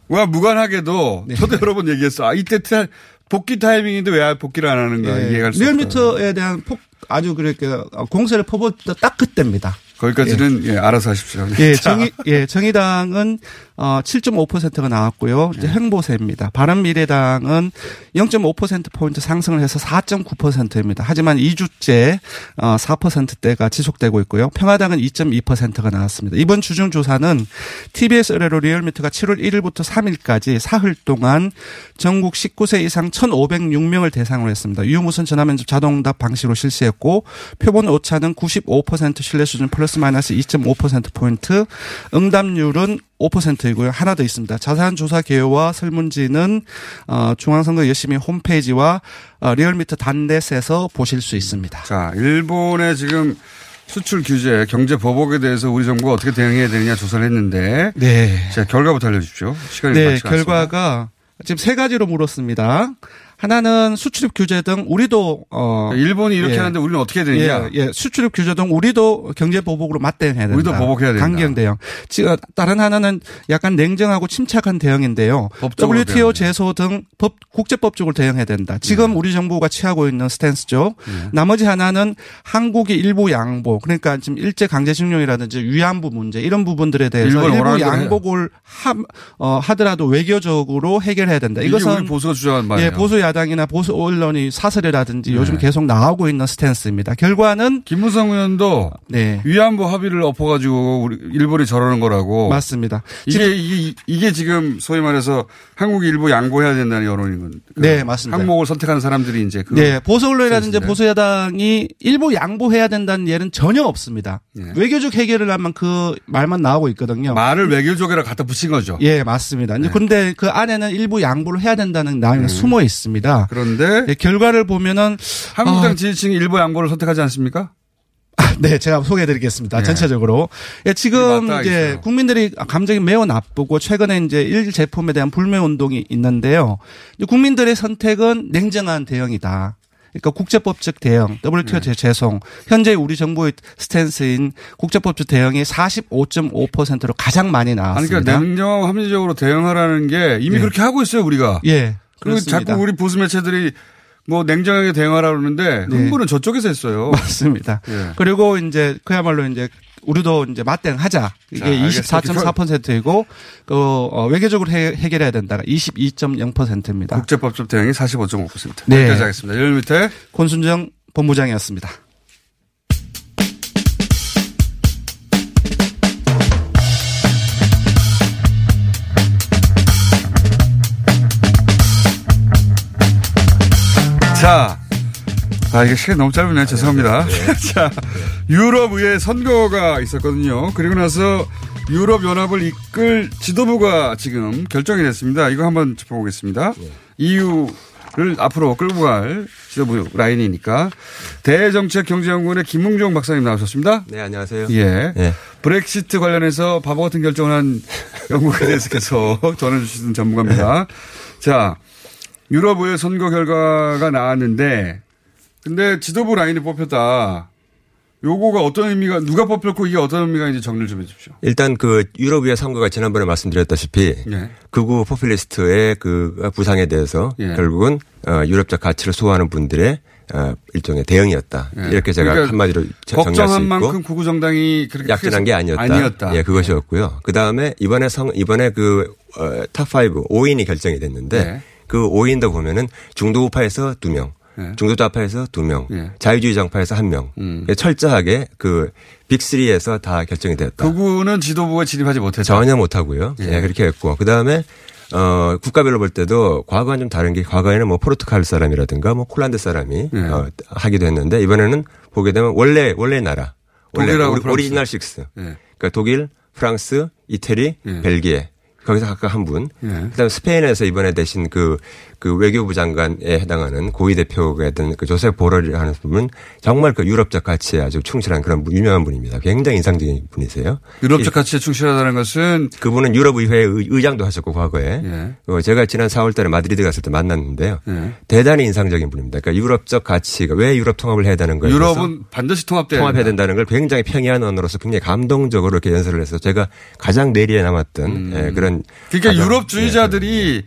와 무관하게도 네. 저도 여러 번 얘기했어. 아 이때 타, 복귀 타이밍인데 왜 복귀를 안 하는가 예. 없다. 리얼미터에 대한 폭 아주 그렇게 공세를 퍼붓다 딱 그때입니다. 거기까지는 예, 알아서 하십시오. 예, 자, 정의, 예, 정의당은 어, 7.5%가 나왔고요. 이제 횡보세입니다. 바른미래당은 0.5%포인트 상승을 해서 4.9%입니다. 하지만 2주째 어, 4%대가 지속되고 있고요. 평화당은 2.2%가 나왔습니다. 이번 주중 조사는 TBS 의뢰로 리얼미터가 7월 1일부터 3일까지 사흘 동안 전국 19세 이상 1,506명을 대상으로 했습니다. 유무선 전화면접 자동답 방식으로 실시했고 표본 오차는 95% 신뢰 수준 플러스 마이너스 2.5%포인트 응답률은 5%이고요. 하나 더 있습니다. 자세한 조사 개요와 설문지는 어, 중앙선거 열심히 홈페이지와 어, 리얼미터 단넷에서 보실 수 있습니다. 자, 일본의 지금 수출 규제, 경제 보복에 대해서 우리 정부가 어떻게 대응해야 되느냐 조사를 했는데. 네. 자, 결과부터 알려 주십시오. 시간이 네, 않습니다. 결과가 지금 세 가지로 물었습니다. 하나는 수출입 규제 등 우리도 어 일본이 이렇게 하는데 우리는 어떻게 해야 되느냐? 예, 예. 수출입 규제 등 우리도 경제 보복으로 맞대응해야 된다. 우리도 보복해야 된다. 강경 대응. 지금 다른 하나는 약간 냉정하고 침착한 대응인데요. WTO 대응해야 제소 등 법, 국제법적으로 대응해야 된다. 지금 네. 우리 정부가 취하고 있는 스탠스죠. 나머지 하나는 한국의 일부 양보. 그러니까 지금 일제 강제징용이라든지 위안부 문제 이런 부분들에 대해서 일부 양복을 하, 어, 하더라도 외교적으로 해결해야 된다. 이것은 보수가 주장한 말이에요. 예, 보수 야 당이나 보수 언론이 사설이라든지 네. 요즘 계속 나오고 있는 스탠스입니다. 결과는 김무성 의원도 네. 위안부 합의를 엎어가지고 우리 일본이 저러는 거라고. 맞습니다. 이게, 이게, 이게 지금 소위 말해서 한국이 일부 양보해야 된다는 여론인 건. 그 네, 맞습니다. 항목을 선택하는 사람들이 이제 그. 네, 보수 언론이라든지. 보수 야당이 일부 양보해야 된다는 예는 전혀 없습니다. 외교적 해결을 하면 그 말만 나오고 있거든요. 말을 외교적이라 갖다 붙인 거죠. 예, 맞습니다. 네. 그런데 그 안에는 일부 양보를 해야 된다는 내용이 숨어 있습니다. 그런데 예, 결과를 보면은 한국당 어, 지지층이 일부 양보를 선택하지 않습니까? (laughs) 네, 제가 소개해드리겠습니다. 예. 전체적으로. 예, 지금 이제. 국민들이 감정이 매우 나쁘고 최근에 이제 일 제품에 대한 불매 운동이 있는데요. 국민들의 선택은 냉정한 대응이다. 그러니까 국제법적 대응, WTO 네. 재송, 현재 우리 정부의 스탠스인 국제법적 대응이 45.5%로 가장 많이 아니, 나왔습니다. 그러니까 냉정하고 합리적으로 대응하라는 게 이미 예. 그렇게 하고 있어요, 우리가. 예. 그리고 그렇습니다. 자꾸 우리 보수 매체들이 뭐 냉정하게 대응하라 그러는데 네. 흥분은 저쪽에서 했어요. (laughs) 맞습니다. 예. 그리고 이제 그야말로 이제 우리도 이제 맞대응하자. 자, 이게 알겠습니다. 24.4%이고 그 어, 외교적으로 해, 해결해야 된다가 22.0%입니다. 국제법적 대응이 45.5%. 네. 여기까지 하겠습니다. 열 밑에 권순정 본부장이었습니다. 자. 아, 이게 시간이 너무 짧으네요. 죄송합니다. (laughs) 자, 유럽의회 선거가 있었거든요. 그리고 나서 유럽연합을 이끌 지도부가 지금 결정이 됐습니다. 이거 한번 짚어보겠습니다. EU를 앞으로 끌고 갈 지도부 라인이니까. 대정책 경제연구원의 김웅종 박사님 나오셨습니다. 네, 안녕하세요. 예. 예. 브렉시트 관련해서 바보 같은 결정을 한 연구에 대해서 계속 (laughs) 전해주시는 전문가입니다. 자, 유럽의회 선거 결과가 나왔는데, 근데 지도부 라인이 뽑혔다. 요거가 어떤 의미가, 누가 뽑혔고 이게 어떤 의미가 이제 정리를 좀 해주십시오. 일단 그 유럽의회 선거가 지난번에 말씀드렸다시피 예. 극우 포퓰리스트의 그 부상에 대해서 예. 결국은 어, 유럽적 가치를 소화하는 분들의 어, 일종의 대응이었다. 예. 이렇게 제가 그러니까 한마디로 정리할 수 걱정한 있고 만큼 극우 정당이 그렇게 약진한 게 아니었다. 아니었다. 예, 그것이었고요. 그 다음에 이번에 성, 이번에 그, 어, top 5, 5인이 결정이 됐는데 네. 그 5인도 보면은 중도 우파에서 2명, 네. 중도 좌파에서 2명, 예. 자유주의 정파에서 1명. 음. 철저하게 그 빅3에서 다 결정이 됐다. 극우는 지도부에 진입하지 못했다. 전혀 못하고요. 예. 예, 그렇게 했고. 그 다음에 어, 국가별로 볼 때도 과거와는 좀 다른 게 과거에는 뭐 포르투갈 사람이라든가 뭐 폴란드 사람이 예. 어, 하기도 했는데 이번에는 보게 되면 원래 원래 나라 원래 오리- 프랑스. 오리지널 식스. 예. 그러니까 독일, 프랑스, 이태리, 예. 벨기에 거기서 각각 한 분. 예. 그다음에 스페인에서 이번에 대신 그, 그 외교부 장관에 해당하는 고위 대표가 했던 그 조셉 보렐이라는 분은 정말 그 유럽적 가치에 아주 충실한 그런 유명한 분입니다. 굉장히 인상적인 분이세요. 유럽적 가치에 충실하다는 것은 그분은 유럽 의회 의장도 하셨고 과거에 예. 어, 제가 지난 4월달에 마드리드 갔을 때 만났는데요. 예. 대단히 인상적인 분입니다. 그러니까 유럽적 가치가 왜 유럽 통합을 해야 되는 거예요? 유럽은 반드시 통합돼야 통합해야 된다. 된다는 걸 굉장히 평이한 언어로서 굉장히 감동적으로 이렇게 연설을 해서 제가 가장 뇌리에 남았던 예, 그런 그러니까 유럽주의자들이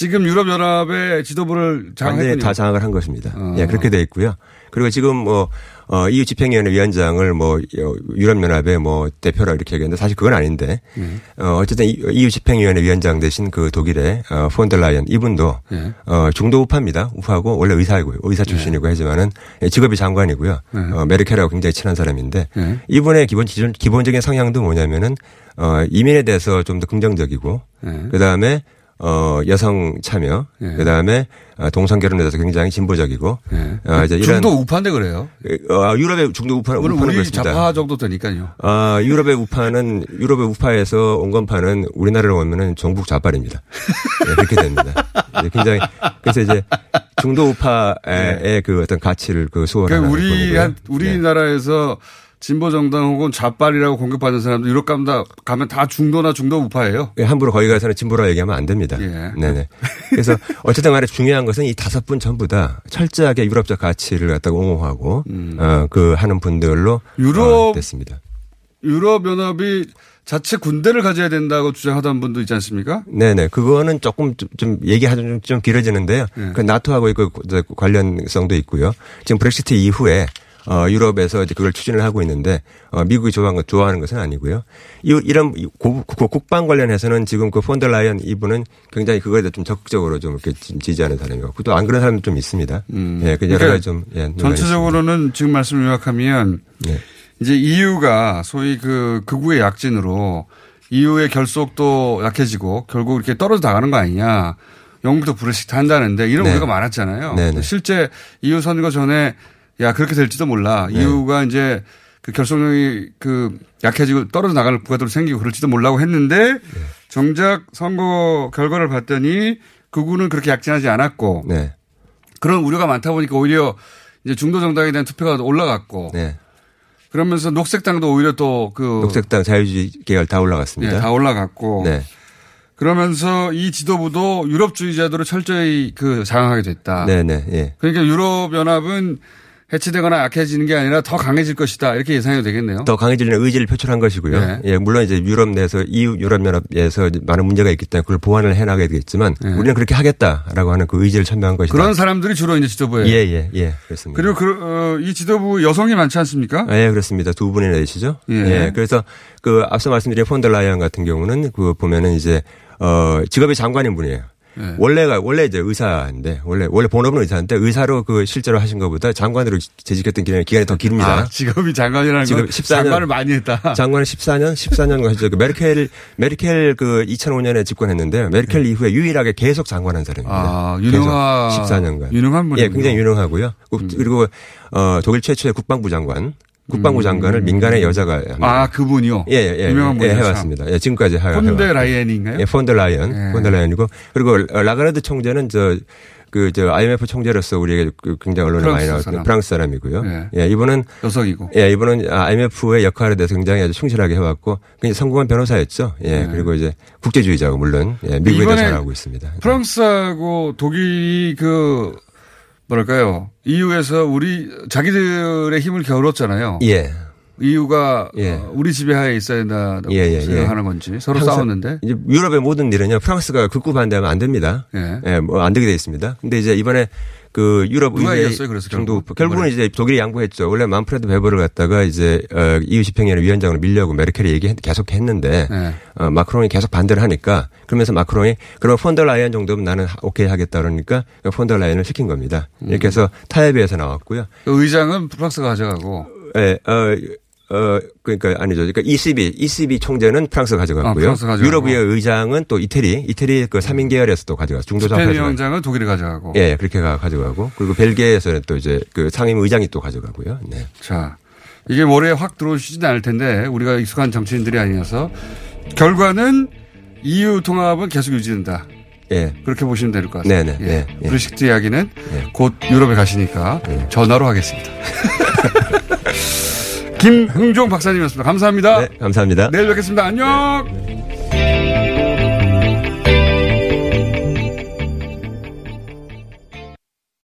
지금 유럽연합의 지도부를 장악했군요. 다 장악을 한 것입니다. 어. 예, 그렇게 돼 있고요. 그리고 지금 뭐, 어, EU 집행위원회 위원장을 뭐, 어, 유럽연합의 뭐, 대표라 이렇게 얘기했는데 사실 그건 아닌데, 음. 어, 어쨌든 EU 집행위원회 위원장 대신 그 독일의, 어, 폰델라이언 이분도, 예. 어, 중도 우파입니다. 우파고 원래 의사이고요. 의사 출신이고 하지만은 예, 직업이 장관이고요. 네. 어, 메르켈하고 굉장히 친한 사람인데, 예. 이분의 기본, 기존, 기본적인 성향도 뭐냐면은, 어, 이민에 대해서 좀 더 긍정적이고, 예. 그 다음에 어 여성 참여, 예. 그 다음에 동성 결혼에 대해서 굉장히 진보적이고, 어, 이제 중도 우파인데 그래요. 어, 유럽의 중도 우리는 우파는 우리 그렇습니다. 좌파 정도 되니까요. 아 유럽의 우파는 유럽의 우파에서 온 건파는 우리나라로 오면은 종북 좌빨입니다. 네, (laughs) 그렇게 됩니다. 네, 굉장히 그래서 이제 중도 우파의 그 어떤 가치를 그 수호하는 그러니까 우리. 한 우리나라에서 진보 정당 혹은 좌빨이라고 공격받는 사람들 유럽 가면 가면 다 중도나 중도 우파예요. 예, 함부로 거기 가서는 진보라 얘기하면 안 됩니다. 예. 네네. 그래서 (laughs) 어쨌든 간에 중요한 것은 이 다섯 분 전부 다 철저하게 유럽적 가치를 갖다가 옹호하고 어, 그 하는 분들로 음. 유럽 어, 됐습니다. 유럽 연합이 자체 군대를 가져야 된다고 주장하던 분도 있지 않습니까? 네네. 그거는 조금 좀, 좀 얘기하자면 좀, 좀 길어지는데요. 예. 그 나토하고 그 관련성도 있고요. 지금 브렉시트 이후에 어, 유럽에서 이제 그걸 추진을 하고 있는데, 어, 미국이 좋아하는, 것, 좋아하는 것은 아니고요. 이, 이런 고- 고- 국방 관련해서는 지금 그 폰델라이언 이분은 굉장히 그거에 대해 좀 적극적으로 좀 이렇게 지- 지지하는 사람이고, 또 안 그런 사람도 좀 있습니다. 예, 그 여러 그러니까 가지 좀, 예, 전체적으로는 지금 말씀을 요약하면 네. 이제 EU가 소위 그 극우의 약진으로 EU의 결속도 약해지고 결국 이렇게 떨어져 나가는 거 아니냐. 영국도 브렉시트 한다는데 이런 네. 우려가 많았잖아요. 네, 네. 실제 EU 선거 전에 야 그렇게 될지도 몰라. 네. EU가 이제 그 결속력이 그 약해지고 떨어져 나갈 부가도로 생기고 그럴지도 몰라고 했는데 네. 정작 선거 결과를 봤더니 극우는 그렇게 약진하지 않았고 네. 그런 우려가 많다 보니까 오히려 이제 중도 정당에 대한 투표가 올라갔고 네. 그러면서 녹색당도 오히려 또 그 녹색당 자유주의 계열 다 올라갔습니다. 예, 다 올라갔고 네. 그러면서 이 지도부도 유럽주의자들을 철저히 그 장악하게 됐다. 네네. 예. 그러니까 유럽 연합은 해체되거나 약해지는 게 아니라 더 강해질 것이다 이렇게 예상해도 되겠네요. 더 강해지는 의지를 표출한 것이고요. 네. 예, 물론 이제 유럽 내에서 EU 유럽연합에서 많은 문제가 있기 때문에 그걸 보완을 해 나가야 되겠지만 우리는 그렇게 하겠다라고 하는 그 의지를 천명한 것이다. 네. 그런 사람들이 주로 이제 지도부에 예, 예, 예. 그렇습니다. 그리고 그, 어, 이 지도부 여성이 많지 않습니까? 예, 그렇습니다. 두 분이나 되시죠? 예. 예. 그래서 그 앞서 말씀드린 폰델라이언 같은 경우는 그 보면은 이제 어 직업이 장관인 분이에요. 예. 원래가 원래 이제 의사인데 원래 원래 본업은 의사인데 의사로 그 실제로 하신 것보다 장관으로 재직했던 기간이, 기간이 더 깁니다. 아, 직업이 장관이라는 지금 건 14년 장관을 많이 했다. 장관은 14년, 14년 가시죠. 그 메르켈, 메르켈 그 2005년에 집권했는데요. 메르켈 이후에 유일하게 계속 장관한 사람입니다. 네. 아, 계속 14년간. 유능한. 음. 예, 굉장히 유능하고요. 그리고 어 독일 최초의 국방부 장관, 국방부 장관을 민간의 여자가 합니다. 음. 아, 그분이요? 예, 예, 예. 유명한 예, 분이죠. 해왔습니다. 예, 지금까지 하, 폰데. 라이엔인가요? 예, 폰델라이언, 예. 폰델라이언이고 그리고 라가르드 총재는 저 그, 저, IMF 총재로서 우리에게 그 굉장히 언론에 많이 나왔던 사람. 프랑스 사람이고요. 예. 예, 이분은. 여성이고. 예, 이분은 IMF의 역할에 대해서 굉장히 아주 충실하게 해왔고, 굉장히 성공한 변호사였죠. 예, 그리고 이제 국제주의자고 물론, 예, 미국에도 이번에 잘하고 있습니다. 프랑스하고 독일이 그 뭐랄까요 EU에서 우리 자기들의 힘을 겨뤘잖아요. 예. EU가 예. 어, 우리 지배하에 있어야 된다고 예, 예, 예. 생각하는 건지 서로 싸웠는데 이제 유럽의 모든 일은요, 프랑스가 극구 반대하면 안 됩니다. 예. 뭐 안 되게 돼 있습니다. 근데 이제 이번에 그 유럽 의회 정도 결국? 결국은 이제 독일이 양보했죠. 원래 만프레드 베버를 갖다가 이제 어, EU 집행위원회 위원장으로 밀려고 메르켈이 얘기 계속 했는데 네. 어, 마크롱이 계속 반대를 하니까 그러면서 마크롱이 그럼 폰더라이언 정도면 나는 하- 오케이 하겠다 그러니까 폰더라이언을 시킨 겁니다. 이렇게 해서 타협에서 나왔고요. 그 의장은 프랑스가 가져가고 예, 어, 어, 그러니까 아니죠. 그러니까 ECB, ECB 총재는 프랑스가 아, 가져갔고요. 프랑스 가져가고. 유럽의회 의장은 또 이태리, 이태리 그 3인 계열에서 또 가져갔어요. 중도좌파에서. 스페인 위원장은 독일이 가져가고 예, 그렇게 가, 가져가고. 그리고 벨기에에서는 또 이제 그 상임 의장이 또 가져가고요. 네. 자 이게 머리에 확 들어오시지는 않을 텐데 우리가 익숙한 정치인들이 아니어서 결과는 EU 통합은 계속 유지된다. 예. 그렇게 보시면 될 것 같습니다. 네네. 예. 예. 브렉시트 이야기는 곧 유럽에 가시니까 전화로 하겠습니다. (laughs) 김흥종 박사님이었습니다. 감사합니다. 네, 감사합니다. 내일 뵙겠습니다. 안녕.